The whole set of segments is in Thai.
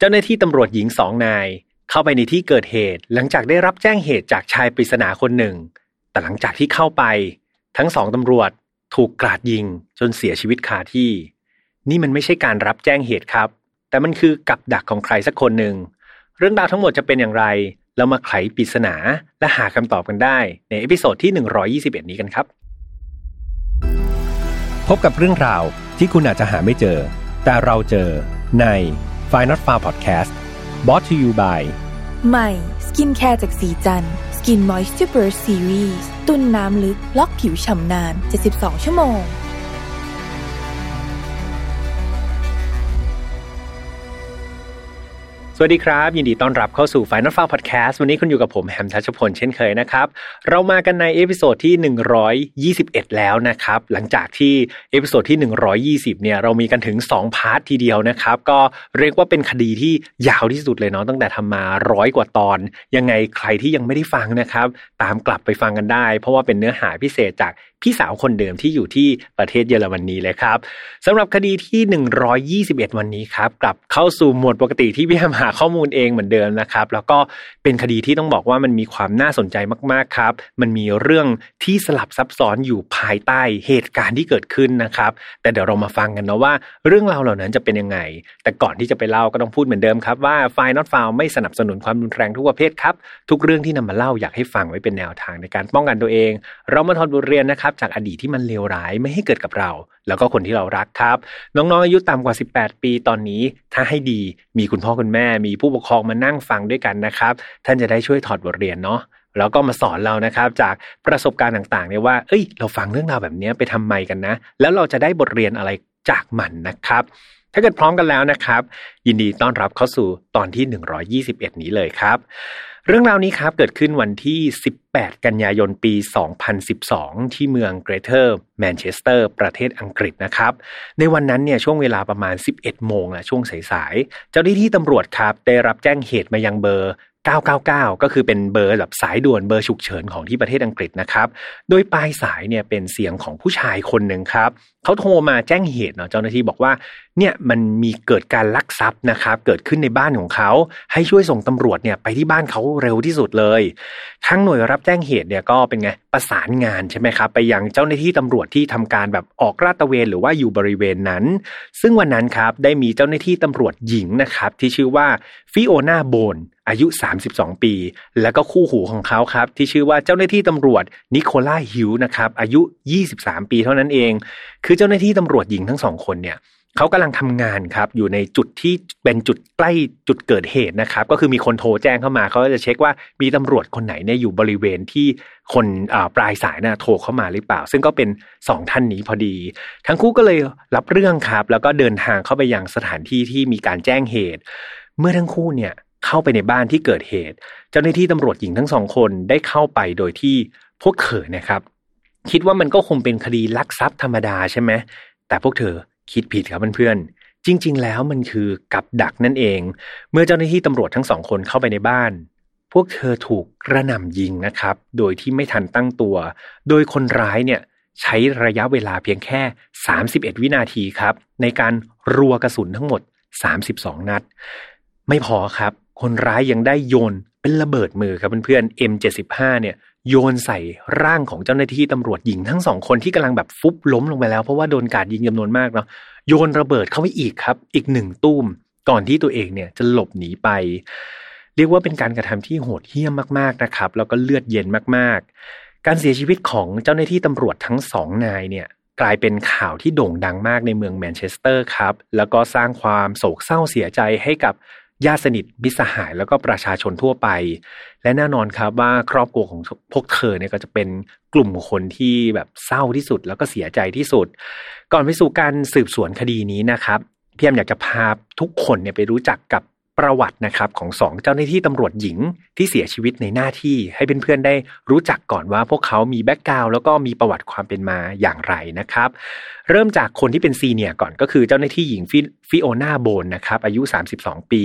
เจ้าหน้าที่ตำรวจหญิงสองนาย เข้าไปในที่เกิดเหตุ หลังจากได้รับแจ้งเหตุจากชายปริศนาคนหนึ่ง แต่หลังจากที่เข้าไป ทั้งสองตำรวจถูกกราดยิงจนเสียชีวิตคาที่ นี่มันไม่ใช่การรับแจ้งเหตุครับ แต่มันคือกับดักของใครสักคนหนึ่ง เรื่องราวทั้งหมดจะเป็นอย่างไร เรามาไขปริศนาและหาคำตอบกันได้ ใน episode ที่ 121 นี้กันครับ พบกับเรื่องราวที่คุณอาจจะหาไม่เจอ แต่เราเจอใน f i n a l f a r Podcast brought to you by ใหม่ skincare จากศรีจันทร์ Skin Moisture Burst Series ตุนน้ำลึก ล็อกผิวฉ่ำนาน 72 ชั่วโมง สวัสดีครับ ยินดีต้อนรับเข้าสู่ File Not Found Podcast วันนี้คุณอยู่กับผมแฮมทัชพลเช่นเคยนะครับ เรามากันใน episode ที่ 121 แล้วนะครับ หลังจากที่ episode ที่ 120 เนี่ยเรามีกันถึง 2 part ทีเดียวนะครับ ก็เรียกว่าเป็นคดีที่ยาวที่สุดเลยเนาะตั้งแต่ทำมาร้อยกว่าตอน ยังไงใครที่ยังไม่ได้ฟังนะครับ ตามกลับไปฟังกันได้ เพราะว่าเป็นเนื้อหาพิเศษจาก พี่สาวคนเดิมที่อยู่ที่ประเทศเยอรมนีเลยครับสำหรับคดีที่ 121 วันนี้ครับกลับเข้าสู่หมวดปกติที่พี่แฮมหาข้อมูลเองเหมือนเดิมนะครับแล้วก็เป็นคดีที่ต้องบอกว่ามันมีความน่าสนใจมากๆครับ มันมีเรื่องที่สลับซับซ้อนอยู่ภายใต้เหตุการณ์ที่เกิดขึ้นนะครับ แต่เดี๋ยวเรามาฟังกันนะว่าเรื่องราวเหล่านั้นจะเป็นยังไง แต่ก่อนที่จะไปเล่าก็ต้องพูดเหมือนเดิมครับว่าไฟนอตฟาวไม่สนับสนุนความรุนแรงทุกประเภทครับ ทุกเรื่องที่นำมาเล่าอยากให้ฟังไว้เป็นแนวทางในการป้องกันตัวเอง เรามาทอนบทเรียนนะครับจากอดีตที่มันเลวร้ายไม่ให้เกิดกับเรา แล้วก็คนที่เรารักครับ น้องๆอายุต่ำกว่า 18 ปีตอนนี้ ถ้าให้ดีมีคุณพ่อคุณแม่ มีผู้ปกครองมานั่งฟังด้วยกันนะครับ ท่านจะได้ช่วยถอดบทเรียนเนาะแล้วก็มาสอนเรานะครับจากประสบการณ์ต่างๆเนี่ยว่า เอ้ย เราฟังเรื่องราวแบบนี้ไปทำไมกันนะ แล้วเราจะได้บทเรียนอะไรจากมันนะครับ ถ้าเกิดพร้อมกันแล้วนะครับ ยินดีต้อนรับเข้าสู่ตอนที่ 121 นี้เลยครับ เรื่องราวนี้ครับเกิดขึ้นวันที่ 18 กันยายนปี 2012 ที่เมืองเกรเทอร์แมนเชสเตอร์ ประเทศอังกฤษนะครับ ในวันนั้นเนี่ยช่วงเวลาประมาณ 11 โมงและช่วงสายๆ เจ้าหน้าที่ตำรวจครับ ได้รับแจ้งเหตุมายังเบอร์ 999 ก็คือเป็นเบอร์แบบสายด่วนเบอร์ฉุกเฉินของที่ประเทศอังกฤษนะครับ โดยปลายสายเนี่ยเป็นเสียงของผู้ชายคนหนึ่งครับเขาโทรมาแจ้งเหตุเนาะเจ้าหน้าที่บอกว่าเนี่ยมันมีเกิดการลักทรัพย์นะครับ เกิดขึ้นในบ้านของเขา ให้ช่วยส่งตำรวจเนี่ยไปที่บ้านเขาเร็วที่สุดเลย ทั้งหน่วยรับแจ้งเหตุเนี่ยก็เป็นไงประสานงานใช่ไหมครับ ไปยังเจ้าหน้าที่ตำรวจที่ทำการแบบออกราดตระเวนหรือว่าอยู่บริเวณนั้น ซึ่งวันนั้นครับได้มีเจ้าหน้าที่ตำรวจหญิงนะครับที่ชื่อว่าฟิโอนาโบน อายุ 32 ปี แล้วก็คู่หูของเขาครับ ที่ชื่อว่าเจ้าหน้าที่ตำรวจนิโคล่าฮิวนะครับ อายุ 23 ปีเท่านั้นเอง คือเจ้าหน้าที่ตำรวจหญิงทั้งสองคนเนี่ยเขากำลังทำงานครับ อยู่ในจุดที่เป็นจุดใกล้จุดเกิดเหตุนะครับ ก็คือมีคนโทรแจ้งเข้ามาเขาจะเช็คว่ามีตำรวจคนไหนเนี่ยอยู่บริเวณที่คนปลายสายน่ะโทรเข้ามาหรือเปล่า ซึ่งก็เป็นสองท่านนี้พอดี ทั้งคู่ก็เลยรับเรื่องครับ แล้วก็เดินทางเข้าไปยังสถานที่ที่มีการแจ้งเหตุ เมื่อทั้งคู่เนี่ย เข้าไปในบ้านที่เกิดเหตุ เจ้าหน้าที่ตำรวจหญิงทั้งสองคนได้เข้าไปโดยที่พวกเธอนะครับ คิดว่ามันก็คงเป็นคดีลักทรัพย์ธรรมดาใช่ไหมแต่พวกเธอคิดผิดครับเพื่อนๆจริง ๆ แล้วมันคือกับดักนั่นเอง เมื่อเจ้าหน้าที่ตำรวจทั้งสองคนเข้าไปในบ้าน พวกเธอถูกกระหน่ำยิงนะครับ โดยที่ไม่ทันตั้งตัว โดยคนร้ายเนี่ยใช้ระยะเวลาเพียงแค่ 31 วินาทีครับ ในการรัวกระสุนทั้งหมด 32 นัด ไม่พอครับ คนร้ายยังได้โยนเป็นระเบิดมือครับเพื่อนๆ M75 เนี่ยโยนใส่ร่างของเจ้าหน้าที่ตำรวจหญิงทั้งสองคนที่กำลังแบบฟุบล้มลงไปแล้วเพราะว่าโดนการยิงจำนวนมากเนาะโยนระเบิดเข้าไปอีกครับ อีกหนึ่งตุ้ม ก่อนที่ตัวเองเนี่ยจะหลบหนีไป เรียกว่าเป็นการกระทำที่โหดเหี้ยมมากๆนะครับ แล้วก็เลือดเย็นมากๆ การเสียชีวิตของเจ้าหน้าที่ตำรวจทั้งสองนายเนี่ยกลายเป็นข่าวที่โด่งดังมากในเมืองแมนเชสเตอร์ครับ แล้วก็สร้างความโศกเศร้าเสียใจให้กับ ญาติสนิทมิสหายแล้วก็ประชาชนทั่วไป และแน่นอนครับว่าครอบครัวของพวกเธอเนี่ยก็จะเป็นกลุ่มคนที่แบบเศร้าที่สุดแล้วก็เสียใจที่สุด ก่อนไปสู่การสืบสวนคดีนี้นะครับพี่แฮมอยากจะพาทุกคนเนี่ยไปรู้จักกับ ประวัตินะครับของสองเจ้าหน้าที่ตำรวจหญิงที่เสียชีวิตในหน้าที่ให้เพื่อนๆได้รู้จักก่อนว่าพวกเขามี background แล้วก็มีประวัติความเป็นมาอย่างไรนะครับ เริ่มจากคนที่เป็น senior ก่อนก็คือเจ้าหน้าที่หญิงฟิโอนาโบนนะครับอายุ 32 ปี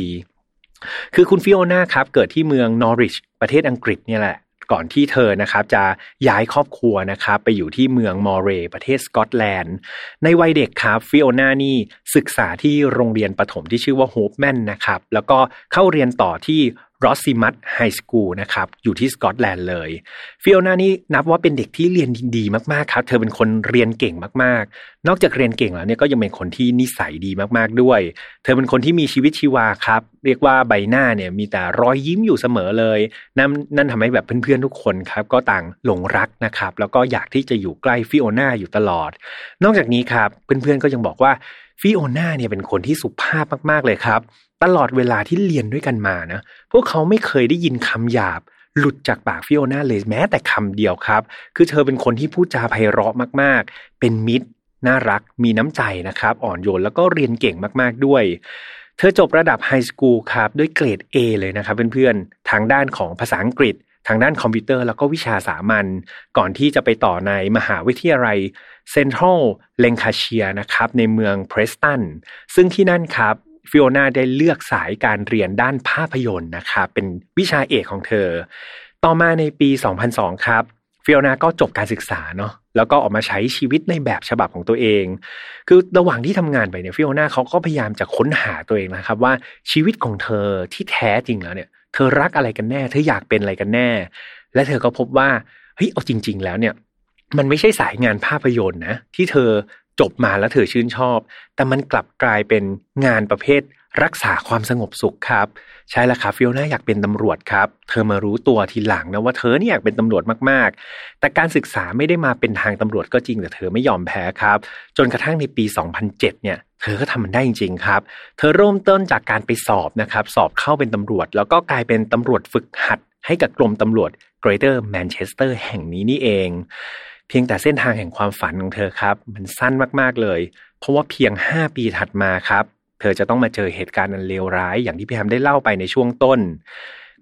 คือคุณฟิโอนาครับเกิดที่เมืองนอริชประเทศอังกฤษเนี่ยแหละ ก่อนที่เธอนะครับจะย้ายครอบครัวนะครับไปอยู่ที่เมืองมอร์เรย์ประเทศสกอตแลนด์ ในวัยเด็กครับฟิโอนานี่ศึกษาที่โรงเรียนประถมที่ชื่อว่าโฮปแมนนะครับแล้วก็เข้าเรียนต่อที่ Lossiemouth High School นะครับอยู่ที่สกอตแลนด์เลยฟิโอนานี่นับว่าเป็นเด็กที่เรียนดีมากๆครับเธอเป็นคนเรียนเก่งมากๆ นอกจากเรียนเก่งแล้วเนี่ยก็ยังเป็นคนที่นิสัยดีมากๆด้วย เธอเป็นคนที่มีชีวิตชีวาครับเรียกว่าใบหน้าเนี่ยมีแต่รอยยิ้มอยู่เสมอเลย นั่นนั่นทำให้แบบเพื่อนๆทุกคนครับก็ต่างหลงรักนะครับแล้วก็อยากที่จะอยู่ใกล้ฟิโอนาอยู่ตลอด นอกจากนี้ครับเพื่อนๆก็ยังบอกว่าฟิโอนาเนี่ยเป็นคนที่สุภาพมากๆเลยครับ ตลอดเวลาที่เรียนด้วยกันมานะพวกเขาไม่เคยได้ยินคำหยาบ หลุดจากปากฟิโอนาเลยแม้แต่คำเดียวครับ คือเธอเป็นคนที่พูดจาไพเราะมากๆ เป็นมิตร น่ารัก มีน้ำใจนะครับ อ่อนโยนแล้วก็เรียนเก่งมากๆด้วย เธอจบระดับ high school ครับด้วยเกรด A เลยนะครับเพื่อนๆ ทางด้านของภาษาอังกฤษ ทางด้านคอมพิวเตอร์แล้วก็วิชาสามัญก่อนที่จะไปต่อในมหาวิทยาลัยเซนทรัลเลงคาเชียนะครับในเมืองเพรสตันซึ่งที่นั่นครับ ฟิโอนาได้เลือกสายการเรียนด้านภาพยนตร์นะคะเป็นวิชาเอกของเธอ ต่อมาในปี 2002 ครับฟิโอนาก็จบการศึกษาเนาะแล้วก็ออกมาใช้ชีวิตในแบบฉบับของตัวเอง คือระหว่างที่ทำงานไปเนี่ยฟิโอนาเขาก็พยายามจะค้นหาตัวเองนะครับ ว่าชีวิตของเธอที่แท้จริงแล้วเนี่ย เธอรักอะไรกันแน่ เธออยากเป็นอะไรกันแน่ และเธอก็พบว่าเฮ้ยเอาจริง ๆ แล้วเนี่ย มันไม่ใช่สายงานภาพยนตร์นะที่เธอ จบมาแล้วเธอชื่นชอบ แต่มันกลับกลายเป็นงานประเภทรักษาความสงบสุขครับ ใช่แล้วครับฟิโอน่าอยากเป็นตำรวจครับ เธอมารู้ตัวทีหลังนะว่าเธอเนี่ยอยากเป็นตำรวจมากๆ แต่การศึกษาไม่ได้มาเป็นทางตำรวจก็จริงแต่เธอไม่ยอมแพ้ครับ จนกระทั่งในปี 2007 เนี่ย เธอก็ทำมันได้จริง ๆ ครับ เธอเริ่มต้นจากการไปสอบนะครับ สอบเข้าเป็นตำรวจ แล้วก็กลายเป็นตำรวจฝึกหัดให้กับกรมตำรวจ Greater Manchester แห่งนี้นี่เอง พียงแต่เส้นทางแห่งความฝันของเธอครับ มันสั้นมากๆเลย เพราะว่าเพียง 5 ปีถัดมาครับ เธอจะต้องมาเจอเหตุการณ์อันเลวร้ายอย่างที่พี่แฮมได้เล่าไปในช่วงต้น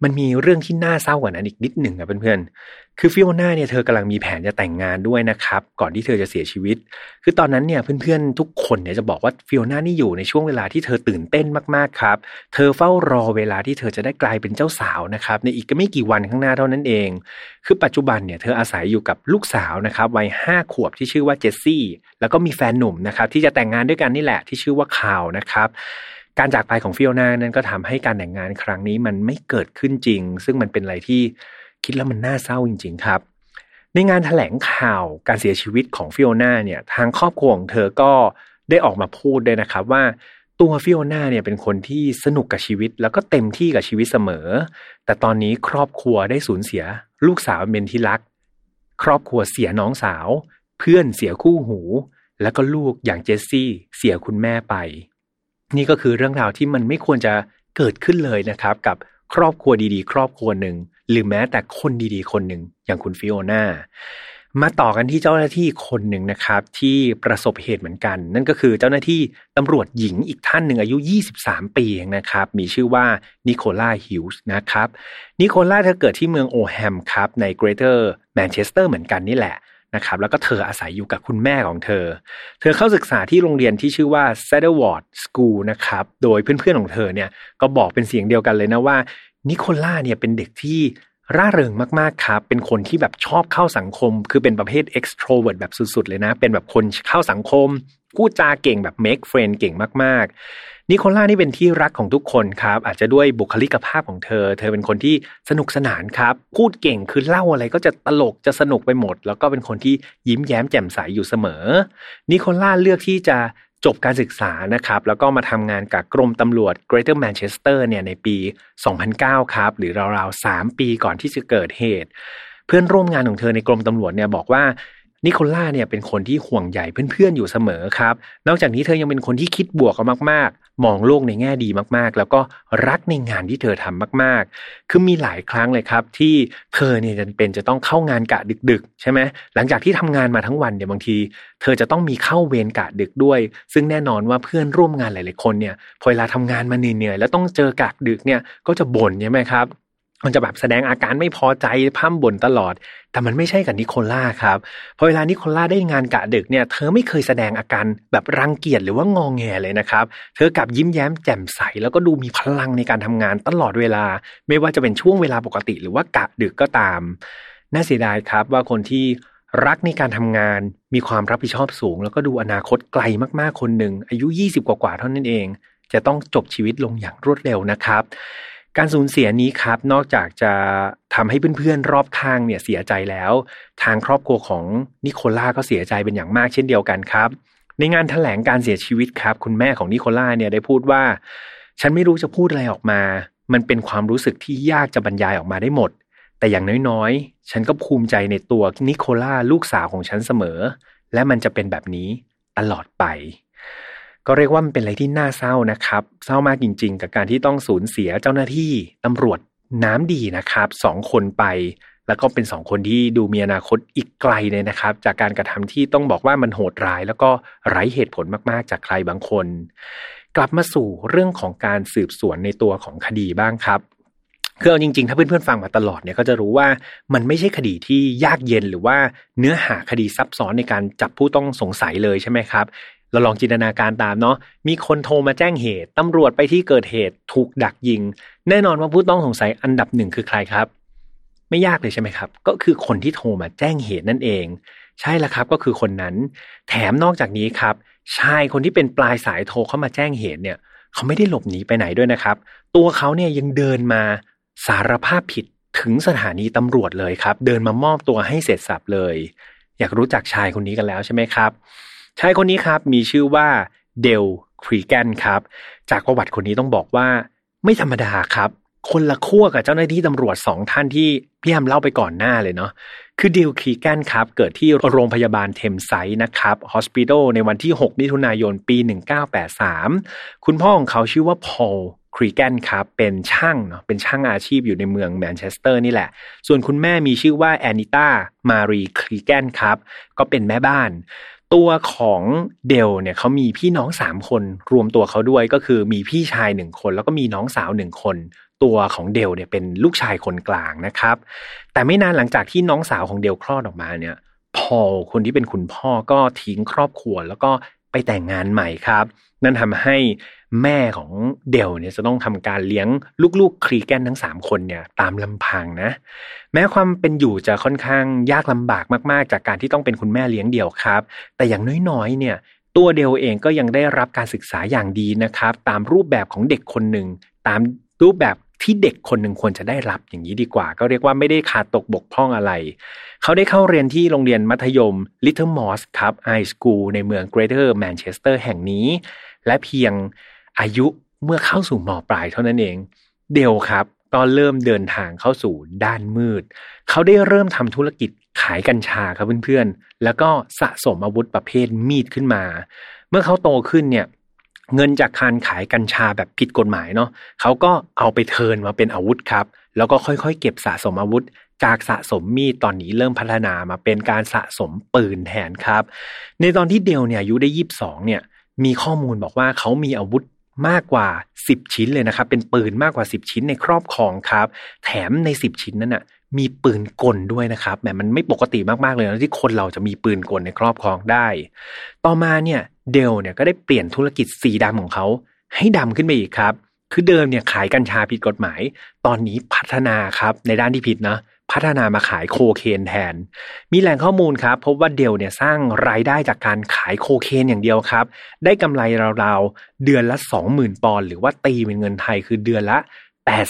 มันมีเรื่องที่น่าเศร้ากว่านั้นอีกนิดหนึ่งครับเพื่อนๆ คือฟิโอนาเนี่ยเธอกำลังมีแผนจะแต่งงานด้วยนะครับ ก่อนที่เธอจะเสียชีวิต คือตอนนั้นเนี่ยเพื่อนๆทุกคนเนี่ยจะบอกว่าฟิโอนานี่อยู่ในช่วงเวลาที่เธอตื่นเต้นมากๆครับ เธอเฝ้ารอเวลาที่เธอจะได้กลายเป็นเจ้าสาวนะครับในอีกก็ไม่กี่วันข้างหน้าเท่านั้นเอง คือปัจจุบันเนี่ยเธออาศัยอยู่กับลูกสาวนะครับวัยห้าขวบที่ชื่อว่าเจสซี่แล้วก็มีแฟนหนุ่มนะครับที่จะแต่งงานด้วยกันนี่แหละที่ชื่อว่าคาวนะครับการจากไปของฟิโอนานั้นก็ทำให้การแต่งงานครั้งนี้มันไม่เกิดขึ้นจริง ซึ่งมันเป็นอะไรที่ คิดแล้วมันน่าเศร้าจริง ๆ ครับ ในงานแถลงข่าวการเสียชีวิตของฟิโอนาเนี่ยทางครอบครัวของเธอก็ได้ออกมาพูดด้วยนะครับว่าตัวฟิโอนาเนี่ยเป็นคนที่สนุกกับชีวิต แล้วก็เต็มที่กับชีวิตเสมอ แต่ตอนนี้ครอบครัวได้สูญเสีย ลูกสาวเป็นที่รัก ครอบครัวเสียน้องสาว เพื่อนเสียคู่หู แล้วก็ลูกอย่างเจสซี่เสียคุณแม่ไป นี่ก็คือเรื่องราวที่มันไม่ควรจะเกิดขึ้นเลยนะครับ กับครอบครัวดีๆ ครอบครัวหนึ่ง หรือแม้แต่คนดีๆ คนหนึ่งอย่างคุณฟิโอนามาต่อกันที่เจ้าหน้าที่คนหนึ่งนะครับ ที่ประสบเหตุเหมือนกัน นั่นก็คือเจ้าหน้าที่ตำรวจหญิงอีกท่านหนึ่งอายุ 23 ปีเองนะครับ มีชื่อว่านิโคล่าฮิวส์นะครับนิโคล่าเธอเกิดที่เมืองโอแฮมครับในเกรเตอร์แมนเชสเตอร์เหมือนกันนี่แหละนะครับแล้วก็เธออาศัยอยู่กับคุณแม่ของเธอ เธอเข้าศึกษาที่โรงเรียนที่ชื่อว่า s a d d l e w a r d School นะครับ โดยเพื่อนๆของเธอเนี่ยก็บอกเป็นเสียงเดียวกันเลยนะว่า นิโคล่าเนี่ยเป็นเด็กที่ร่าเริงมากๆครับ เป็นคนที่แบบชอบเข้าสังคม คือเป็นประเภท extrovert แบบสุดๆ เลยนะ เป็นแบบคนเข้าสังคมพูดจาเก่งแบบ make friend เก่งมากๆ นิโคล่านี่เป็นที่รักของทุกคนครับ อาจจะด้วยบุคลิกภาพของเธอ เธอเป็นคนที่สนุกสนานครับ พูดเก่งคือเล่าอะไรก็จะตลกจะสนุกไปหมด แล้วก็เป็นคนที่ยิ้มแย้มแจ่มใสอยู่เสมอ นิโคล่าเลือกที่จะ จบการศึกษานะครับ แล้วก็มาทำงานกับกรมตำรวจ Greater Manchester เนี่ยในปี 2009 ครับ หรือราวๆ 3 ปีก่อนที่จะเกิดเหตุ เพื่อนร่วมงานของเธอในกรมตำรวจเนี่ยบอกว่านิโคล่าเนี่ยเป็นคนที่ห่วงใหญ่เพื่อนๆอยู่เสมอครับ นอกจากนี้เธอยังเป็นคนที่คิดบวกกันมากๆ มองโลกในแง่ดีมากๆ แล้วก็รักในงานที่เธอทำมากๆ คือมีหลายครั้งเลยครับ ที่เธอเนี่ยจำเป็นจะต้องเข้างานกะดึก ๆ ใช่ไหมหลังจากที่ทำงานมาทั้งวันเนี่ยบางที เธอจะต้องมีเข้าเวรกะดึกด้วย ซึ่งแน่นอนว่าเพื่อนร่วมงานหลาย ๆ คนเนี่ยพอเวลาทำงานมาเหนื่อยๆแล้วต้องเจอกะดึกเนี่ยก็จะบ่นใช่ไหมครับ มันจะแบบแสดงอาการไม่พอใจพร่ำบ่นตลอด แต่มันไม่ใช่กับนิโคล่าครับพอเวลานิโคล่าได้งานกะดึกเนี่ย เธอไม่เคยแสดงอาการแบบรังเกียจหรือว่างองแงเลยนะครับ เธอกลับยิ้มแย้มแจ่มใส แล้วก็ดูมีพลังในการทำงานตลอดเวลา ไม่ว่าจะเป็นช่วงเวลาปกติ หรือว่ากะดึกก็ตาม น่าเสียดายครับว่าคนที่รักในการทำงานมีความรับผิดชอบสูง แล้วก็ดูอนาคตไกลมากๆคนหนึ่งอายุ 20 กว่าๆเท่านั้นเอง จะต้องจบชีวิตลงอย่างรวดเร็วนะครับ การสูญเสียนี้ครับ นอกจากจะทำให้เพื่อนๆรอบข้างเนี่ยเสียใจแล้ว ทางครอบครัวของนิโคล่าก็เสียใจเป็นอย่างมากเช่นเดียวกันครับ ในงานถแถลงการเสียชีวิตครับ คุณแม่ของนิโคล่าเนี่ยได้พูดว่า ฉันไม่รู้จะพูดอะไรออกมา มันเป็นความรู้สึกที่ยากจะบรรยายออกมาได้หมด แต่อย่างน้อยๆ ฉันก็ภูมิใจในตัวนิโคล่าลูกสาวของฉันเสมอ และมันจะเป็นแบบนี้ตลอดไป ก็เรียกว่ามันเป็นอะไรที่น่าเศร้านะครับ เศร้ามากจริง ๆ กับการที่ต้องสูญเสียเจ้าหน้าที่ตำรวจน้ำดีนะครับสองคนไป แล้วก็เป็นสองคนที่ดูมีอนาคตอีกไกลเลยนะครับ จากการกระทำที่ต้องบอกว่ามันโหดร้าย แล้วก็ไร้เหตุผลมากๆ จากใครบางคน กลับมาสู่เรื่องของการสืบสวนในตัวของคดีบ้างครับคือเอาจริงๆ ถ้าเพื่อนๆฟังมาตลอดเนี่ยก็จะรู้ว่ามันไม่ใช่คดีที่ยากเย็นหรือว่าเนื้อหาคดีซับซ้อนในการจับผู้ต้องสงสัยเลยใช่ไหมครับ เราลองจินตนาการตามเนาะมีคนโทรมาแจ้งเหตุตำรวจไปที่เกิดเหตุถูกดักยิง แน่นอนว่าผู้ต้องสงสัยอันดับหนึ่งคือใครครับ ไม่ยากเลยใช่ไหมครับ ก็คือคนที่โทรมาแจ้งเหตุนั่นเอง ใช่แล้วครับก็คือคนนั้น แถมนอกจากนี้ครับ ชายคนที่เป็นปลายสายโทรเข้ามาแจ้งเหตุเนี่ย เขาไม่ได้หลบหนีไปไหนด้วยนะครับ ตัวเขาเนี่ยยังเดินมาสารภาพผิดถึงสถานีตำรวจเลยครับ เดินมามอบตัวให้เสร็จสรรพเลย อยากรู้จักชายคนนี้กันแล้วใช่ไหมครับ ชายคนนี้ครับมีชื่อว่าเดลครีแกนครับ จากประวัติคนนี้ต้องบอกว่าไม่ธรรมดาครับ คนละขั้วกับเจ้าหน้าที่ตำรวจสองท่านที่พี่แฮมเล่าไปก่อนหน้าเลยเนาะคือเดลครีแกนครับ เกิดที่โรงพยาบาลเทมไซด์นะครับ Hospital ในวันที่ 6 มิถุนายนปี 1983 คุณพ่อของเขาชื่อว่าพอลครีแกนครับเป็นช่างเนาะเป็นช่างอาชีพอยู่ในเมืองแมนเชสเตอร์นี่แหละ ส่วนคุณแม่มีชื่อว่าแอนิต้ามารีครีแกนครับ ก็เป็นแม่บ้าน ตัวของเดลเนี่ยเขามีพี่น้องสามคนรวมตัวเขาด้วยก็คือมีพี่ชายหนึ่งคน แล้วก็มีน้องสาวหนึ่งคน ตัวของเดลเนี่ยเป็นลูกชายคนกลางนะครับ แต่ไม่นานหลังจากที่น้องสาวของเดลคลอดออกมาเนี่ยพอคนที่เป็นคุณพ่อก็ทิ้งครอบครัวแล้วก็ไปแต่งงานใหม่ครับ นั่นทำให้แม่ของเดลเนี่ยจะต้องทำการเลี้ยงลูกๆ ครีแกนทั้งสามคนเนี่ยตามลำพังนะ แม้ความเป็นอยู่จะค่อนข้างยากลำบากมากๆ จากการที่ต้องเป็นคุณแม่เลี้ยงเดี่ยวครับ แต่อย่างน้อยๆ เนี่ย ตัวเดลเองก็ยังได้รับการศึกษาอย่างดีนะครับ ตามรูปแบบของเด็กคนหนึ่งตามรูปแบบที่เด็กคนหนึ่งควรจะได้รับอย่างนี้ดีกว่า ก็เรียกว่าไม่ได้ขาดตกบกพร่องอะไร เขาได้เข้าเรียนที่โรงเรียนมัธยม Little Moss ครับไฮสคูลในเมือง Greater Manchester แห่งนี้ และเพียงอายุเมื่อเข้าสู่มปลายเท่านั้นเอง เดลครับก็เริ่มเดินทางเข้าสู่ด้านมืด เขาได้เริ่มทำธุรกิจขายกัญชาครับเพื่อนๆ แล้วก็สะสมอาวุธประเภทมีดขึ้นมา เมื่อเขาโตขึ้นเนี่ยเงินจากการขายกัญชาแบบผิดกฎหมายเนาะเขาก็เอาไปเทินมาเป็นอาวุธครับ แล้วก็ค่อยๆ เก็บสะสมอาวุธ จากสะสมมีดตอนนี้เริ่มพัฒนามาเป็นการสะสมปืนแทนครับ ในตอนที่เดลเนี่ยอายุได้ยีิบสองเนี่ย มีข้อมูลบอกว่าเขามีอาวุธมากกว่า 10 ชิ้นเลยนะครับ เป็นปืนมากกว่า 10 ชิ้นในครอบครองครับ แถมใน 10 ชิ้นนั้นอะ มีปืนกลด้วยนะครับแหมมันไม่ปกติมากๆเลยนะที่คนเราจะมีปืนกลในครอบครองได้ ต่อมาเนี่ยเดลเนี่ยก็ได้เปลี่ยนธุรกิจสีดำของเขา ให้ดำขึ้นไปอีกครับ คือเดิมเนี่ยขายกัญชาผิดกฎหมาย ตอนนี้พัฒนาครับในด้านที่ผิดนะ พัฒนามาขายโคเคนแทน มีแหล่งข้อมูลครับ พบว่าเดลเนี่ยสร้างรายได้จากการขายโคเคนอย่างเดียวครับ ได้กำไรราวๆ เดือนละ 20,000 ปอนด์หรือว่าตีเป็นเงินไทยคือเดือนละ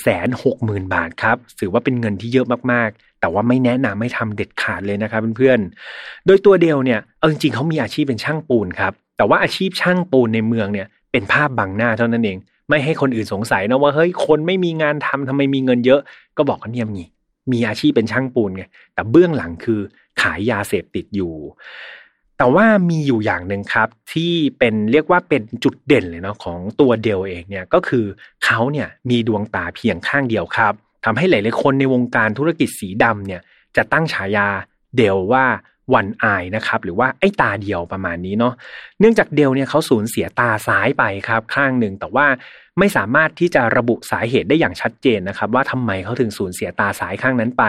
860,000 บาทครับ ถือว่าเป็นเงินที่เยอะมากๆ แต่ว่าไม่แนะนำไม่ทำเด็ดขาดเลยนะครับเพื่อนๆ โดยตัวเดลเนี่ยเอาจริงๆเขามีอาชีพเป็นช่างปูนครับ แต่ว่าอาชีพช่างปูนในเมืองเนี่ยเป็นภาพบังหน้าเท่านั้นเอง ไม่ให้คนอื่นสงสัยนะว่าเฮ้ยคนไม่มีงานทำทำไมมีเงินเยอะ ก็บอกกันเนียมี มีอาชีพเป็นช่างปูนไงแต่เบื้องหลังคือขายยาเสพติดอยู่ แต่ว่ามีอยู่อย่างหนึ่งครับ ที่เป็นเรียกว่าเป็นจุดเด่นเลยเนาะของตัวเดลเองเนี่ยก็คือเขาเนี่ยมีดวงตาเพียงข้างเดียวครับทำให้หลายๆคนในวงการธุรกิจสีดำเนี่ยจะตั้งฉายาเดลว่า วันอายนะครับหรือว่าไอ้ตาเดียวประมาณนี้เนาะเนื่องจากเดลเนี่ยเขาสูญเสียตาซ้ายไปครับข้างหนึ่งแต่ว่าไม่สามารถที่จะระบุสาเหตุได้อย่างชัดเจนนะครับ ว่าทำไมเขาถึงสูญเสียตาซ้ายข้างนั้นไป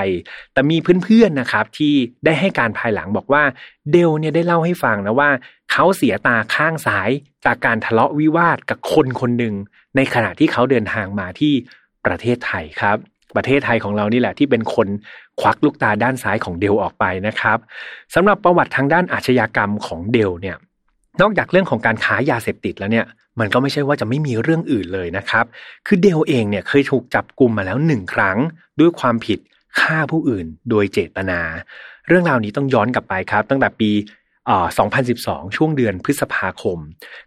แต่มีเพื่อนๆนะครับที่ได้ให้การภายหลังบอกว่าเดลเนี่ยได้เล่าให้ฟังนะว่าเขาเสียตาข้างซ้าย จากการทะเลาะวิวาทกับคนคนหนึ่งในขณะที่เขาเดินทางมาที่ประเทศไทยครับ ประเทศไทยของเรานี่แหละที่เป็นคนควักลูกตาด้านซ้ายของเดลออกไปนะครับสำหรับประวัติทางด้านอาชญากรรมของเดลเนี่ยนอกจากเรื่องของการค้ายาเสพติดแล้วเนี่ยมันก็ไม่ใช่ว่าจะไม่มีเรื่องอื่นเลยนะครับ คือเดลเองเนี่ยเคยถูกจับกลุ่มมาแล้วหนึ่งครั้ง ด้วยความผิดฆ่าผู้อื่นโดยเจตนา เรื่องราวนี้ต้องย้อนกลับไปครับ ตั้งแต่ปี 2012 ช่วงเดือนพฤษภาคม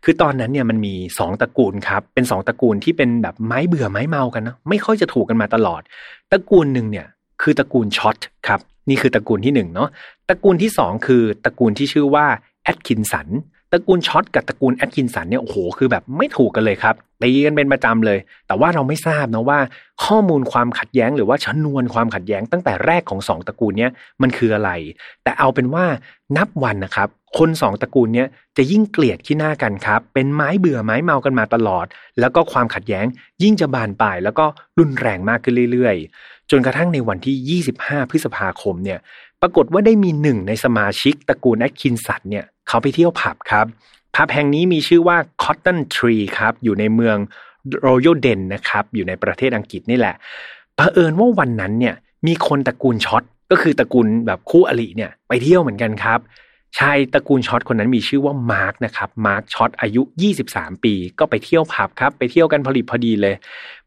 คือตอนนั้นเนี่ยมันมี 2ตระกูลครับ เป็น 2ตระกูลที่เป็นแบบไม้เบื่อไม้เมากันนะไม่ค่อยจะถูกกันมาตลอด ตระกูลหนึ่งเนี่ยคือตระกูลช็อตครับ นี่คือตระกูลที่1เนาะตระกูลที่ 2 คือตระกูลที่ชื่อว่าแอดคินสัน ตระกูลช็อตกับตระกูลแอดคินสันเนี่ยโอ้โหคือแบบไม่ถูกกันเลยครับตีกันเป็นประจำเลย แต่ว่าเราไม่ทราบนะว่า ข้อมูลความขัดแย้ง หรือว่าชนวนความขัดแย้งตั้งแต่แรกของสองตระกูลเนี้ยมันคืออะไร แต่เอาเป็นว่านับวันนะครับ คนสองตระกูลเนี้ยจะยิ่งเกลียดขี้หน้ากันครับ เป็นไม้เบื่อไม้เมากันมาตลอด แล้วก็ความขัดแย้งยิ่งจะบานปลายแล้วก็รุนแรงมากขึ้นเรื่อยๆ จนกระทั่งในวันที่ 25 พฤษภาคมเนี่ยปรากฏว่าได้มีหนึ่งในสมาชิกตระกูลแอดคินสันเนี่ย เขาไปเที่ยวผับครับผับแห่งนี้มีชื่อว่า Cotton Tree ครับอยู่ในเมือง Droylsden นะครับอยู่ในประเทศอังกฤษนี่แหละเผอิญว่าวันนั้นเนี่ยมีคนตระกูลช็อตก็คือตระกูลแบบคู่อริเนี่ยไปเที่ยวเหมือนกันครับ ชายตระกูลช็อตคนนั้นมีชื่อว่ามาร์กนะครับมาร์กช็อตอายุ 23 ปี ก็ไปเที่ยวผับครับ ไปเที่ยวกันพอดีพอดีเลย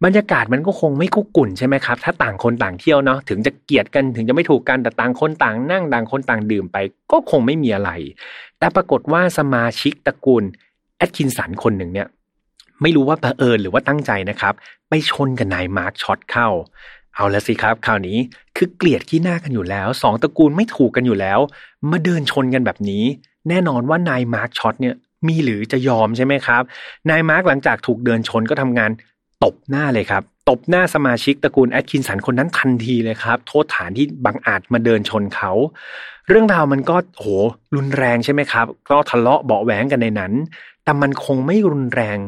บรรยากาศมันก็คงไม่คุกรุ่นใช่ไหมครับ ถ้าต่างคนต่างเที่ยวเนาะถึงจะเกลียดกันถึงจะไม่ถูกกันแต่ต่างคนต่างนั่งต่างคนต่างดื่มไป ก็คงไม่มีอะไร แต่ปรากฏว่าสมาชิกตระกูลแอดคินสันคนหนึ่งเนี่ยไม่รู้ว่าเผอิญหรือว่าตั้งใจนะครับ ไปชนกับนายมาร์กช็อตเข้า เอาละสิครับคราวนี้คือเกลียดขี้หน้ากันอยู่แล้วสองตระกูลไม่ถูกกันอยู่แล้ว มาเดินชนกันแบบนี้ แน่นอนว่านายมาร์คช็อตเนี่ยมีหรือจะยอมใช่ไหมครับ นายมาร์คหลังจากถูกเดินชนก็ทำการตบหน้าเลยครับ ตบหน้าสมาชิกตระกูลแอดคินสันคนนั้นทันทีเลยครับ โทษฐานที่บังอาจมาเดินชนเขา เรื่องราวมันก็โหรุนแรงใช่ไหมครับ ก็ทะเลาะเบาะแว้งกันในนั้น แต่มันคงไม่รุนแรง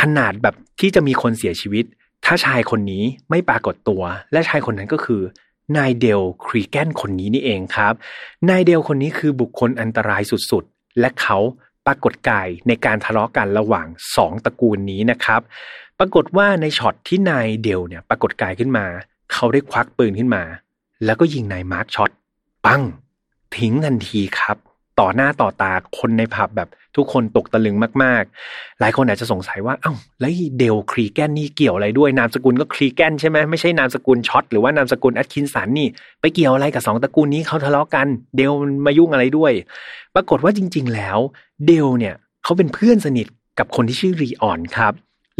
ขนาดแบบที่จะมีคนเสียชีวิต ถ้าชายคนนี้ไม่ปรากฏตัว และชายคนนั้นก็คือนายเดลครีแกนคนนี้นี่เองครับ นายเดลคนนี้คือบุคคลอันตรายสุดๆ และเขาปรากฏกายในการทะเลาะกันระหว่างสองตระกูลนี้นะครับ ปรากฏว่าในช็อตที่นายเดลเนี่ยปรากฏกายขึ้นมา เขาได้ควักปืนขึ้นมา แล้วก็ยิงนายมาร์คช็อตปังทิ้งทันทีครับ ต่อหน้าต่อตาคนในผับแบบทุกคนตกตะลึงมากๆ หลายคนอาจจะสงสัยว่า เอ้า แล้วเดลครีแกนนี่เกี่ยวอะไรด้วย นามสกุลก็ครีแกนใช่ไหมไม่ใช่นามสกุลช็อตหรือว่านามสกุลแอดคินสันนี่ ไปเกี่ยวอะไรกับสองตระกูลนี้เขาทะเลาะกัน เดลมายุ่งอะไรด้วย ปรากฏว่าจริง ๆ แล้ว เดลเนี่ยเขาเป็นเพื่อนสนิทกับคนที่ชื่อรีออนครับ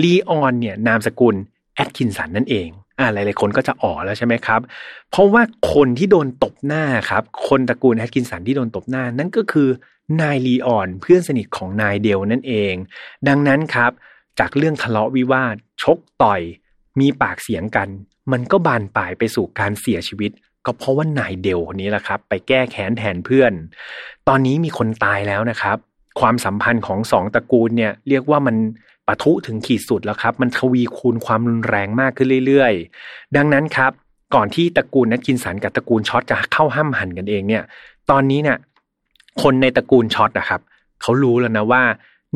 รีออนเนี่ยนามสกุลแอดคินสันนั่นเอง อ่าหลายๆคนก็จะอ๋อแล้วใช่ไหมครับ เพราะว่าคนที่โดนตบหน้าครับ คนตระกูลแอดคินสันที่โดนตบหน้านั่นก็คือนายลีออนเพื่อนสนิทของนายเดลนั่นเอง ดังนั้นครับ จากเรื่องทะเลาะวิวาทชกต่อย มีปากเสียงกัน มันก็บานปลายไปสู่การเสียชีวิต ก็เพราะว่านายเดลคนนี้แหละครับ ไปแก้แค้นแทนเพื่อน ตอนนี้มีคนตายแล้วนะครับ ความสัมพันธ์ของสองตระกูลเนี่ยเรียกว่ามัน ปะทุถึงขีดสุดแล้วครับ มันทวีคูณความรุนแรงมากขึ้นเรื่อย ๆ ดังนั้นครับ ก่อนที่ตระกูลนักกินสันกับตระกูลช็อตจะเข้าห้ามหันกันเองเนี่ย ตอนนี้เนี่ยคนในตระกูลช็อตอะครับเขารู้แล้วนะว่า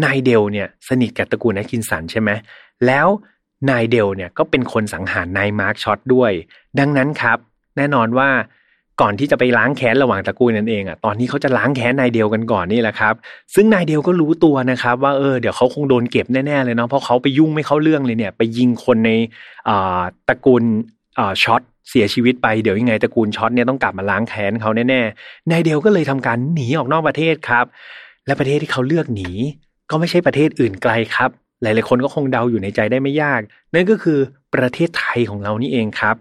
นายเดลเนี่ยสนิทกับตระกูลแอดคินสันใช่ไหมแล้วนายเดลเนี่ยก็เป็นคนสังหารนายมาร์คช็อตด้วย ดังนั้นครับ แน่นอนว่า ก่อนที่จะไปล้างแค้นระหว่างตระกูลนั่นเองอะตอนนี้เขาจะล้างแค้นนายเดียวกันก่อนนี่แหละครับ ซึ่งนายเดียวก็รู้ตัวนะครับ ว่าเออเดี๋ยวเขาคงโดนเก็บแน่ๆเลยเนาะเพราะเขาไปยุ่งไม่เข้าเรื่องเลยเนี่ย ไปยิงคนในตระกูลช็อตเสียชีวิตไปเดี๋ยวยังไงตระกูลช็อตเนี่ยต้องกลับมาล้างแค้นเขาแน่ๆนายเดียวก็เลยทำการหนีออกนอกประเทศครับ และประเทศที่เขาเลือกหนี ก็ไม่ใช่ประเทศอื่นไกลครับหลายๆคนก็คงเดาอยู่ในใจได้ไม่ยาก นั่นก็คือประเทศไทยของเรานี่เองครับ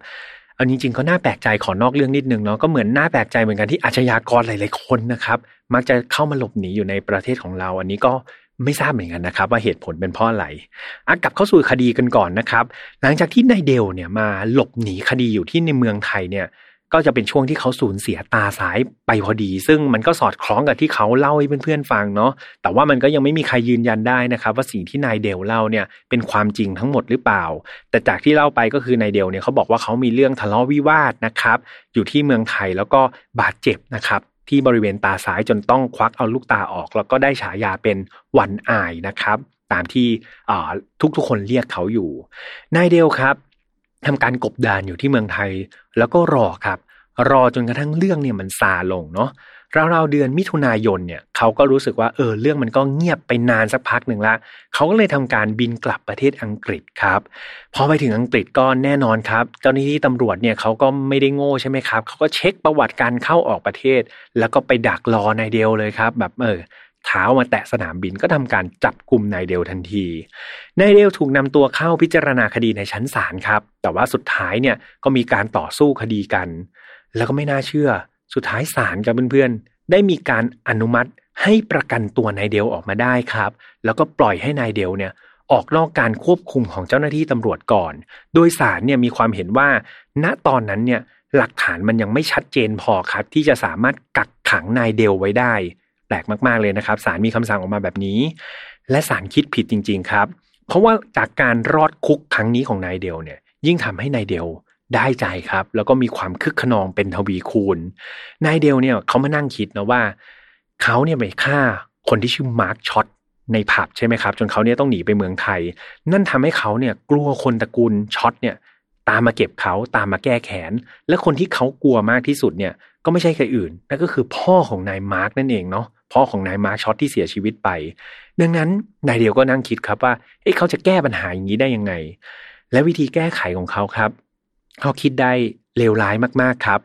เอาจริงๆก็น่าแปลกใจขอนอกเรื่องนิดนึงเนาะก็เหมือนน่าแปลกใจเหมือนกันที่อาชญากรหลายๆคนนะครับ มักจะเข้ามาหลบหนีอยู่ในประเทศของเรา อันนี้ก็ไม่ทราบเหมือนกันนะครับ ว่าเหตุผลเป็นเพราะอะไรอะกลับเข้าสู่คดีกันก่อนนะครับ หลังจากที่นายเดลเนี่ยมาหลบหนีคดีอยู่ที่ในเมืองไทยเนี่ย ก็จะเป็นช่วงที่เขาสูญเสียตาซ้ายไปพอดี ซึ่งมันก็สอดคล้องกับที่เขาเล่าให้เพื่อนๆฟังเนาะแต่ว่ามันก็ยังไม่มีใครยืนยันได้นะครับว่าสิ่งที่นายเดลเล่าเนี่ยเป็นความจริงทั้งหมดหรือเปล่า แต่จากที่เล่าไปก็คือนายเดลเนี่ยเขาบอกว่าเขามีเรื่องทะเลาะวิวาทนะครับอยู่ที่เมืองไทยแล้วก็บาดเจ็บนะครับที่บริเวณตาซ้ายจนต้องควักเอาลูกตาออก แล้วก็ได้ฉายาเป็นวันอายนะครับ ตามที่ทุกๆคนเรียกเขาอยู่นายเดลครับ ทำการกบดานอยู่ที่เมืองไทย แล้วก็รอครับ รอจนกระทั่งเรื่องเนี่ยมันซาลงเนาะราวๆเดือนมิถุนายนเนี่ยเขาก็รู้สึกว่าเออเรื่องมันก็เงียบไปนานสักพักหนึ่งละเขาก็เลยทำการบินกลับประเทศอังกฤษครับพอไปถึงอังกฤษก็แน่นอนครับเจ้าหน้าที่ตำรวจเนี่ยเขาก็ไม่ได้โง่ใช่ไหมครับเขาก็เช็คประวัติการเข้าออกประเทศ แล้วก็ไปดักรอนายเดียวเลยครับ แบบเออ เท้ามาแตะสนามบินก็ทำการจับกลุ่มนายเดลทันที นายเดลถูกนำตัวเข้าพิจารณาคดีในชั้นศาลครับ แต่ว่าสุดท้ายเนี่ยก็มีการต่อสู้คดีกัน แล้วก็ไม่น่าเชื่อ สุดท้ายศาลกับเพื่อนๆ ได้มีการอนุมัติให้ประกันตัวนายเดลออกมาได้ครับ แล้วก็ปล่อยให้นายเดลเนี่ยออกนอกการควบคุมของเจ้าหน้าที่ตำรวจก่อน โดยศาลเนี่ยมีความเห็นว่า ณตอนนั้นเนี่ยหลักฐานมันยังไม่ชัดเจนพอครับ ที่จะสามารถกักขังนายเดลไว้ได้ ตลกมากๆเลยนะครับศาลมีคำสั่งออกมาแบบนี้ และศาลคิดผิดจริง ๆ ครับ เพราะว่าจากการรอดคุกครั้งนี้ของนายเดลเนี่ย ยิ่งทำให้นายเดลได้ใจครับ แล้วก็มีความคึกคะนองเป็นทวีคูณนายเดลเนี่ยเขามานั่งคิดนะว่าเขาเนี่ยไปฆ่าคนที่ชื่อมาร์คช็อตในผับใช่ไหมครับจนเขาเนี่ยต้องหนีไปเมืองไทย นั่นทำให้เขาเนี่ยกลัวคนตระกูลช็อตเนี่ยตามมาเก็บเขาตามมาแก้แค้นและคนที่เขากลัวมากที่สุดเนี่ยก็ไม่ใช่ใครอื่นนั่นก็คือพ่อของนายมาร์กนั่นเองเนาะ พ่อของนายมาร์กช็อตที่เสียชีวิตไป ดังนั้นนายเดียวก็นั่งคิดครับว่าเอ๊ะเขาจะแก้ปัญหาอย่างนี้ได้ยังไง และวิธีแก้ไขของเขาครับ เขาคิดได้เลวร้ายมากๆครับ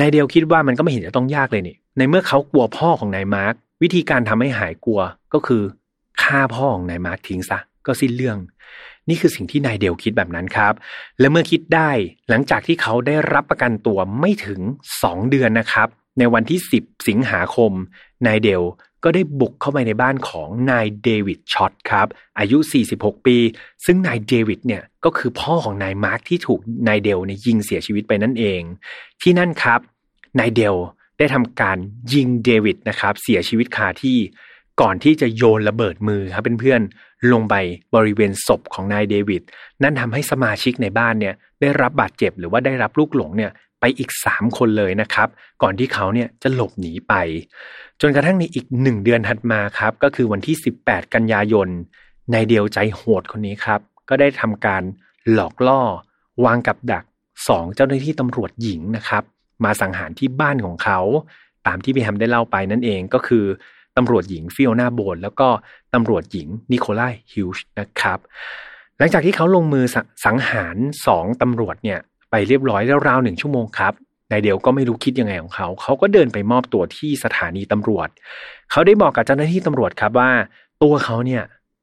นายเดียวคิดว่ามันก็ไม่เห็นจะต้องยากเลยนี่ ในเมื่อเขากลัวพ่อของนายมาร์กวิธีการทำให้หายกลัวก็คือฆ่าพ่อของนายมาร์กทิ้งซะก็สิ้นเรื่อง นี่คือสิ่งที่นายเดลคิดแบบนั้นครับ และเมื่อคิดได้หลังจากที่เขาได้รับประกันตัวไม่ถึง 2 เดือนนะครับ ในวันที่ 10 สิงหาคม นายเดลก็ได้บุกเข้าไปในบ้านของนายเดวิดช็อตครับ อายุ 46 ปี ซึ่งนายเดวิดเนี่ยก็คือพ่อของนายมาร์คที่ถูกนายเดลเนี่ยยิงเสียชีวิตไปนั่นเอง ที่นั่นครับนายเดลได้ทำการยิงเดวิดนะครับ เสียชีวิตคาที่ก่อนที่จะโยนระเบิดมือครับเพื่อนๆลงไปบริเวณศพของนายเดวิดนั่นทำให้สมาชิกในบ้านเนี่ยได้รับบาดเจ็บหรือว่าได้รับลูกหลงเนี่ย ไปอีก 3 คนเลยนะครับ ก่อนที่เขาเนี่ยจะหลบหนีไป จนกระทั่งในอีกหนึ่งเดือนถัดมาครับก็คือวันที่ 18 กันยายนนายเดียวใจโหดคนนี้ครับ ก็ได้ทำการหลอกล่อ วางกับดักสองเจ้าหน้าที่ตำรวจหญิงนะครับ มาสังหารที่บ้านของเขา ตามที่พี่แฮมได้เล่าไปนั่นเองก็คือตำรวจหญิงฟิโอนาโบนแล้วก็ตำรวจหญิงนิโคลาฮิวช์นะครับ หลังจากที่เขาลงมือสังหารสองตำรวจเนี่ย ไปเรียบร้อยแล้วราวหนึ่งชั่วโมงครับนายเดียวก็ไม่รู้คิดยังไงของเขา เขาก็เดินไปมอบตัวที่สถานีตำรวจ เขาได้บอกกับเจ้าหน้าที่ตำรวจครับว่า ตัวเขาเนี่ย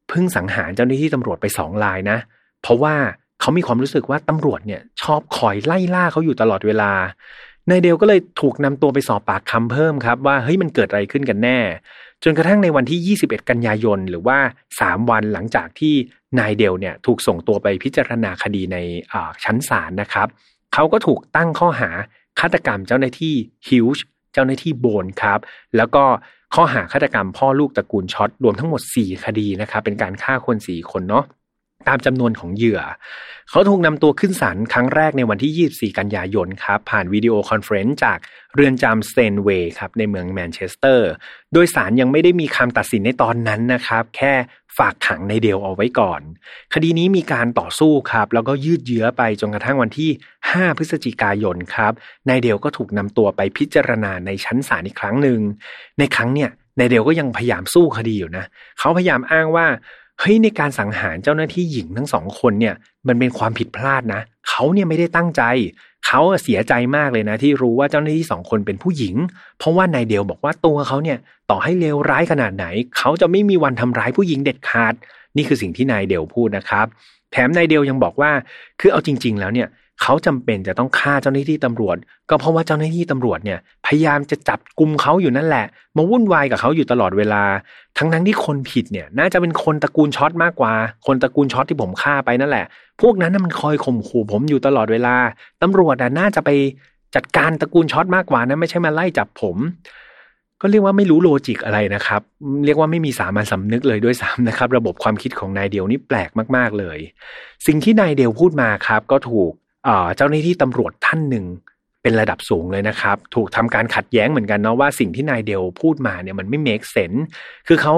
เพิ่งสังหารเจ้าหน้าที่ตำรวจไปสองลายนะ เพราะว่าเขามีความรู้สึกว่าตำรวจเนี่ยชอบคอยไล่ล่าเขาอยู่ตลอดเวลานายเดลก็เลยถูกนำตัวไปสอบปากคำเพิ่มครับว่าเฮ้ยมันเกิดอะไรขึ้นกันแน่ จนกระทั่งในวันที่ 21 กันยายน หรือว่า 3 วันหลังจากที่ นายเดลเนี่ยถูกส่งตัวไปพิจารณาคดีในชั้นศาลนะครับ เขาก็ถูกตั้งข้อหาฆาตกรรมเจ้าหน้าที่ฮิวช์เจ้าหน้าที่โบนครับ แล้วก็ข้อหาฆาตกรรมพ่อลูกตระกูลช็อตรวมทั้งหมด 4 คดีนะครับ เป็นการฆ่าคน 4 คนเนาะตามจำนวนของเหยื่อ เขาถูกนำตัวขึ้นศาลครั้งแรกในวันที่ 24 กันยายนครับ ผ่าน video conference จากเรือนจำสเตรนจ์เวย์สครับในเมืองแมนเชสเตอร์ โดยศาลยังไม่ได้มีคำตัดสินในตอนนั้นนะครับ แค่ ฝากขังนายเดลเอาไว้ก่อน คดีนี้มีการต่อสู้ครับ แล้วก็ยืดเยื้อไปจนกระทั่งวันที่ 5 พฤศจิกายนครับนายเดลก็ถูกนำตัวไปพิจารณาในชั้นศาลอีกครั้งหนึ่งในครั้งเนี่ยนายเดลก็ยังพยายามสู้คดีอยู่นะเขาพยายามอ้างว่า เฮ้ยในการสังหารเจ้าหน้าที่หญิงทั้งสองคนเนี่ย มันเป็นความผิดพลาดนะเขาเนี่ยไม่ได้ตั้งใจเขาเสียใจมากเลยนะ ที่รู้ว่าเจ้าหน้าที่สองคนเป็นผู้หญิง เพราะว่านายเดียวบอกว่าตัวเขาเนี่ยต่อให้เลวร้ายขนาดไหนเขาจะไม่มีวันทำร้ายผู้หญิงเด็ดขาด นี่คือสิ่งที่นายเดียวพูดนะครับ แถมนายเดียวยังบอกว่า คือเอาจริง ๆ แล้วเนี่ย เขาจำเป็นจะต้องฆ่าเจ้าหน้าที่ตำรวจ ก็เพราะว่าเจ้าหน้าที่ตำรวจเนี่ยพยายามจะจับกลุ่มเขาอยู่นั่นแหละ มาวุ่นวายกับเขาอยู่ตลอดเวลา ทั้งทั้งที่คนผิดเนี่ยน่าจะเป็นคนตระกูลช็อตมากกว่า คนตระกูลช็อตที่ผมฆ่าไปนั่นแหละ พวกนั้นน่ะมันคอยข่มขู่ผมอยู่ตลอดเวลาตำรวจน่าจะไปจัดการตระกูลช็อตมากกว่านะไม่ใช่มาไล่จับผม ก็เรียกว่าไม่รู้ logic อะไรนะครับ เรียกว่าไม่มีสามัญสำนึกเลยด้วยซ้ำนะครับ ระบบความคิดของนายเดียวนี่แปลกมากๆเลย สิ่งที่นายเดียวพูดมาครับ ก็ถูก เจ้าหน้าที่ตำรวจท่านหนึ่งเป็นระดับสูงเลยนะครับ ถูกทำการขัดแย้งเหมือนกันเนาะว่าสิ่งที่นายเดลพูดมาเนี่ยมันไม่เมคเซนคือเขา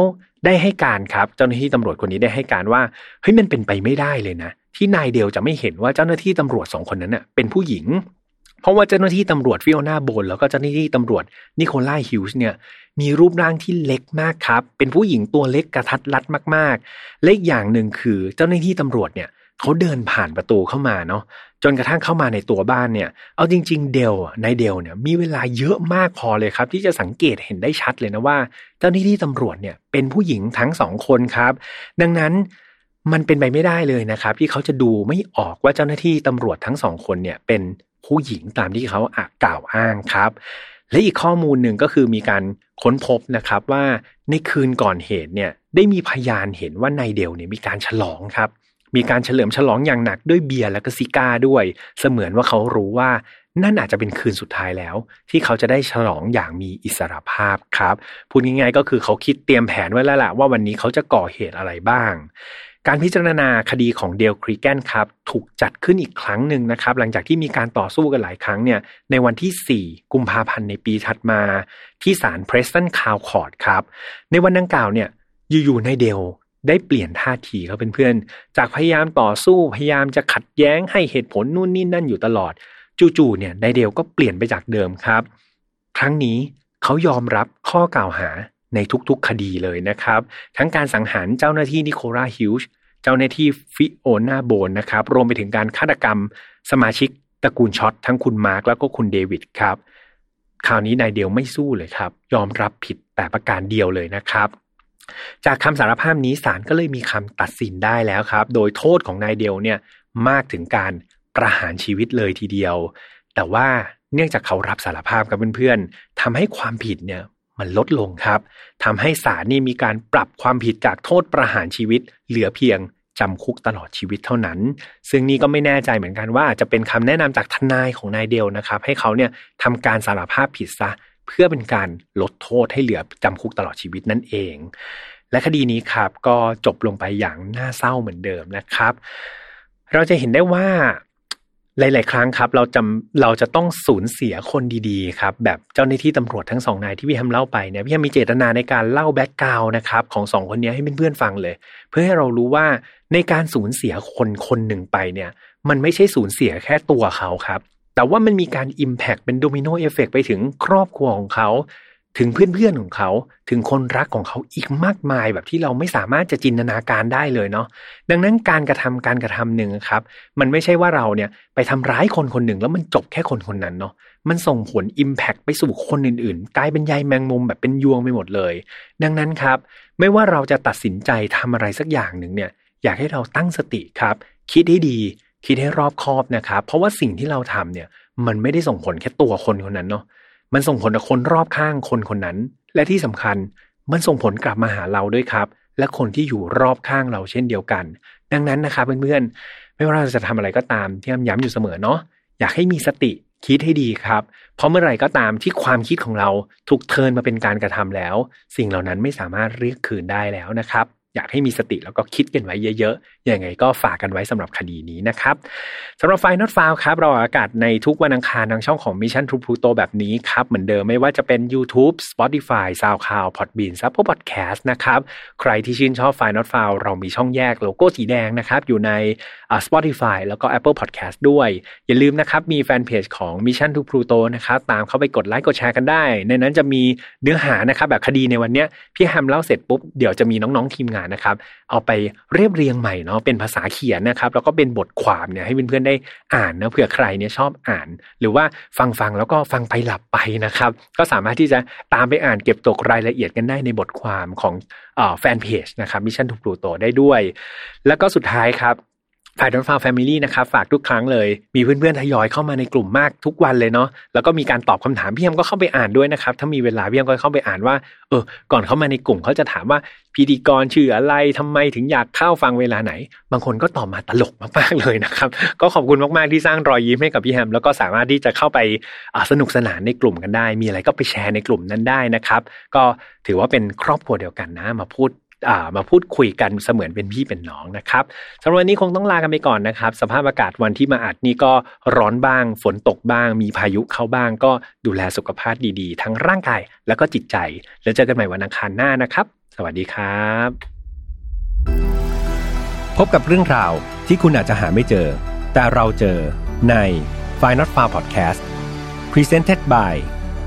ได้ให้การครับ เจ้าหน้าที่ตำรวจคนนี้ได้ให้การว่าเฮ้ยมันเป็นไปไม่ได้เลยนะ ที่นายเดลจะไม่เห็นว่าเจ้าหน้าที่ตำรวจสองคนนั้นเน่ะเป็นผู้หญิง เพราะว่าเจ้าหน้าที่ตำรวจฟิโอนาโบนแล้วก็เจ้าหน้าที่ตำรวจนิโคลาฮิวส์เนี่ยมีรูปร่างที่เล็กมากครับ เป็นผู้หญิงตัวเล็กกระทัดรัดมากๆ อีกอย่างหนึ่งคือเจ้าหน้าที่ตำรวจเนี่ย เขาเดินผ่านประตูเข้ามาเนาะจนกระทั่งเข้ามาในตัวบ้านเนี่ย เอาจริง ๆ เดลนายเดลเนี่ยมีเวลาเยอะมากพอเลยครับ ที่จะสังเกตเห็นได้ชัดเลยนะว่า เจ้าหน้าที่ตำรวจเนี่ยเป็นผู้หญิงทั้งสองคนครับ ดังนั้นมันเป็นไปไม่ได้เลยนะครับ ที่เขาจะดูไม่ออกว่าเจ้าหน้าที่ตำรวจทั้งสองคนเนี่ยเป็นผู้หญิงตามที่เขาอากล่าวอ้างครับ และอีกข้อมูลหนึ่งก็คือมีการค้นพบนะครับว่าในคืนก่อนเหตุเนี่ยได้มีพยานเห็นว่านายเดลเนี่ยมีการฉลองครับ มีการเฉลิมฉลองอย่างหนักด้วยเบียร์และก็ซิก้าด้วย เสมือนว่าเขารู้ว่านั่นอาจจะเป็นคืนสุดท้ายแล้ว ที่เขาจะได้ฉลองอย่างมีอิสรภาพครับ พูดง่ายๆก็คือเขาคิดเตรียมแผนไว้แล้วแหละว่าวันนี้เขาจะก่อเหตุอะไรบ้าง การพิจารณาคดีของเดลครีแกนครับ ถูกจัดขึ้นอีกครั้งหนึ่งนะครับ หลังจากที่มีการต่อสู้กันหลายครั้งเนี่ยในวันที่ 4 กุมภาพันธ์ในปีถัดมา ที่ศาล Preston Crown Court ครับ ในวันดังกล่าวเนี่ยอยู่ๆนายเดล ได้เปลี่ยนท่าทีเขาเป็นเพื่อนจากพยายามต่อสู้พยายามจะขัดแย้งให้เหตุผลนู่นนี่นั่นอยู่ตลอด จู่ๆเนี่ยนายเดลก็เปลี่ยนไปจากเดิมครับ ครั้งนี้เขายอมรับข้อกล่าวหาในทุกๆคดีเลยนะครับ ทั้งการสังหารเจ้าหน้าที่นิโคลาฮิวช์เจ้าหน้าที่ฟิโอนาโบนนะครับ รวมไปถึงการฆาตกรรม สมาชิกตระกูลช็อตทั้งคุณมาร์กแล้วก็คุณเดวิดครับ คราวนี้นายเดลไม่สู้เลยครับ ยอมรับผิดแต่ประการเดียวเลยนะครับ จากคำสารภาพนี้ศาลก็เลยมีคำตัดสินได้แล้วครับ โดยโทษของนายเดียวเนี่ยมากถึงการประหารชีวิตเลยทีเดียว แต่ว่าเนื่องจากเขารับสารภาพกับเพื่อนๆทำให้ความผิดเนี่ยมันลดลงครับทำให้ศาลนี่มีการปรับความผิดจากโทษประหารชีวิต เหลือเพียงจำคุกตลอดชีวิตเท่านั้น ซึ่งนี่ก็ไม่แน่ใจเหมือนกันว่าจะเป็นคำแนะนำจากทนายของนายเดลนะครับ ให้เขาเนี่ยทำการสารภาพผิดซะ เพื่อเป็นการลดโทษให้เหลือจำคุกตลอดชีวิตนั่นเอง และคดีนี้ครับก็จบลงไปอย่างน่าเศร้าเหมือนเดิมนะครับ เราจะเห็นได้ว่าหลาย ๆ ครั้งครับเราจำเราจะต้องสูญเสียคนดีๆครับแบบเจ้าหน้าที่ตำรวจทั้งสองนายที่พี่แฮมเล่าไปเนี่ยพี่แฮมมีเจตนาในการเล่าแบ็กกราวนะครับของสองคนนี้ให้เพื่อนๆฟังเลย เพื่อให้เรารู้ว่าในการสูญเสียคนคนหนึ่งไปเนี่ย มันไม่ใช่สูญเสียแค่ตัวเขาครับ แต่ว่ามันมีการ impact เป็น domino effect ไปถึงครอบครัวของเขา ถึงเพื่อนๆของเขา ถึงคนรักของเขาอีกมากมายแบบที่เราไม่สามารถจะจินตนาการได้เลยเนาะดังนั้นการกระทำการกระทำหนึ่งครับ มันไม่ใช่ว่าเราเนี่ยไปทำร้ายคนคนหนึ่งแล้วมันจบแค่คนคนนั้นเนาะมันส่งผล impact ไปสู่คนอื่นๆ กลายเป็นใยแมงมุมแบบเป็นยวงไปหมดเลย ดังนั้นครับ ไม่ว่าเราจะตัดสินใจทำอะไรสักอย่างหนึ่งเนี่ยอยากให้เราตั้งสติครับ คิดให้ดี คิดให้รอบคอบนะครับ เพราะว่าสิ่งที่เราทำเนี่ย มันไม่ได้ส่งผลแค่ตัวคนคนนั้นเนาะมันส่งผลกับคนรอบข้างคนคนนั้น และที่สำคัญมันส่งผลกลับมาหาเราด้วยครับ และคนที่อยู่รอบข้างเราเช่นเดียวกัน ดังนั้นนะครับเพื่อนๆไม่ว่าเราจะทำอะไรก็ตามที่ย้ำอยู่เสมอเนาะอยากให้มีสติคิดให้ดีครับ เพราะเมื่อไหร่ก็ตามที่ความคิดของเราถูกเทินมาเป็นการกระทำแล้ว สิ่งเหล่านั้นไม่สามารถเรียกคืนได้แล้วนะครับ อยากให้มีสติแล้วก็คิดกันไว้เยอะๆ ยังไงก็ฝากกันไว้สำหรับคดีนี้นะครับสำหรับไฟนอตฟาวครับเราอากาศในทุกวันอังคารทางช่องของ Mission to Pluto แบบนี้ครับ เหมือนเดิมไม่ว่าจะเป็น YouTube Spotify SoundCloud Podbean ซับพอดแคสต์นะครับใครที่ชื่นชอบไฟนอตฟาวเรามีช่องแยกโลโก้สีแดงนะครับอยู่ใน Spotify แล้วก็ Apple Podcast ด้วย อย่าลืมนะครับมีแฟนเพจของ Mission to Pluto นะครับตามเข้าไปกดไลค์กดแชร์กันได้ ในนั้นจะมีเนื้อหานะครับแบบคดีในวันนี้พี่แฮมเล่าเสร็จปุ๊บเดี๋ยวจะมีน้องๆทีมงานนะครับ เอาไปเรียบเรียงใหม่เนาะเป็นภาษาเขียนนะครับ แล้วก็เป็นบทความเนี่ยให้เพื่อนๆได้อ่านนะเผื่อใครเนี่ยชอบอ่าน หรือว่าฟังฟังแล้วก็ฟังไปหลับไปนะครับ ก็สามารถที่จะตามไปอ่านเก็บตกรายละเอียดกันได้ในบทความของแฟนเพจนะครับ Mission To Pluto ได้ด้วย แล้วก็สุดท้ายครับ ฝากดอนฟาว Family นะครับฝากทุกครั้งเลย มีเพื่อนๆทยอยเข้ามาในกลุ่มมากทุกวันเลยเนาะแล้วก็มีการตอบคำถามพี่แอมก็เข้าไปอ่านด้วยนะครับ ถ้ามีเวลาพี่แอมก็เข้าไปอ่านว่าเออก่อนเข้ามาในกลุ่มเขาจะถามว่าพิธีกรชื่ออะไรทำไมถึงอยากเข้าฟังเวลาไหน บางคนก็ตอบมาตลกมากๆเลยนะครับ ก็ขอบคุณมากๆที่สร้างรอยยิ้มให้กับพี่แอมแล้วก็สามารถที่จะเข้าไปสนุกสนานในกลุ่มกันได้ มีอะไรก็ไปแชร์ในกลุ่มนั้นได้นะครับ ก็ถือว่าเป็นครอบครัวเดียวกันนะมาพูด มาพูดคุยกันเสมือนเป็นพี่เป็นน้องนะครับสำหรับวันนี้คงต้องลากันไปก่อนนะครับ สภาพอากาศวันที่มาอัดนี่ก็ร้อนบ้าง ฝนตกบ้าง มีพายุเข้าบ้าง ก็ดูแลสุขภาพดีๆ ทั้งร่างกายแล้วก็จิตใจ แล้วเจอกันใหม่วันอังคารหน้านะครับ สวัสดีครับ พบกับเรื่องราวที่คุณอาจจะหาไม่เจอ แต่เราเจอใน f i n a l f a r Podcast Presented by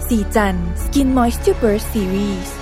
สีจัน Skin Moisture Burst Series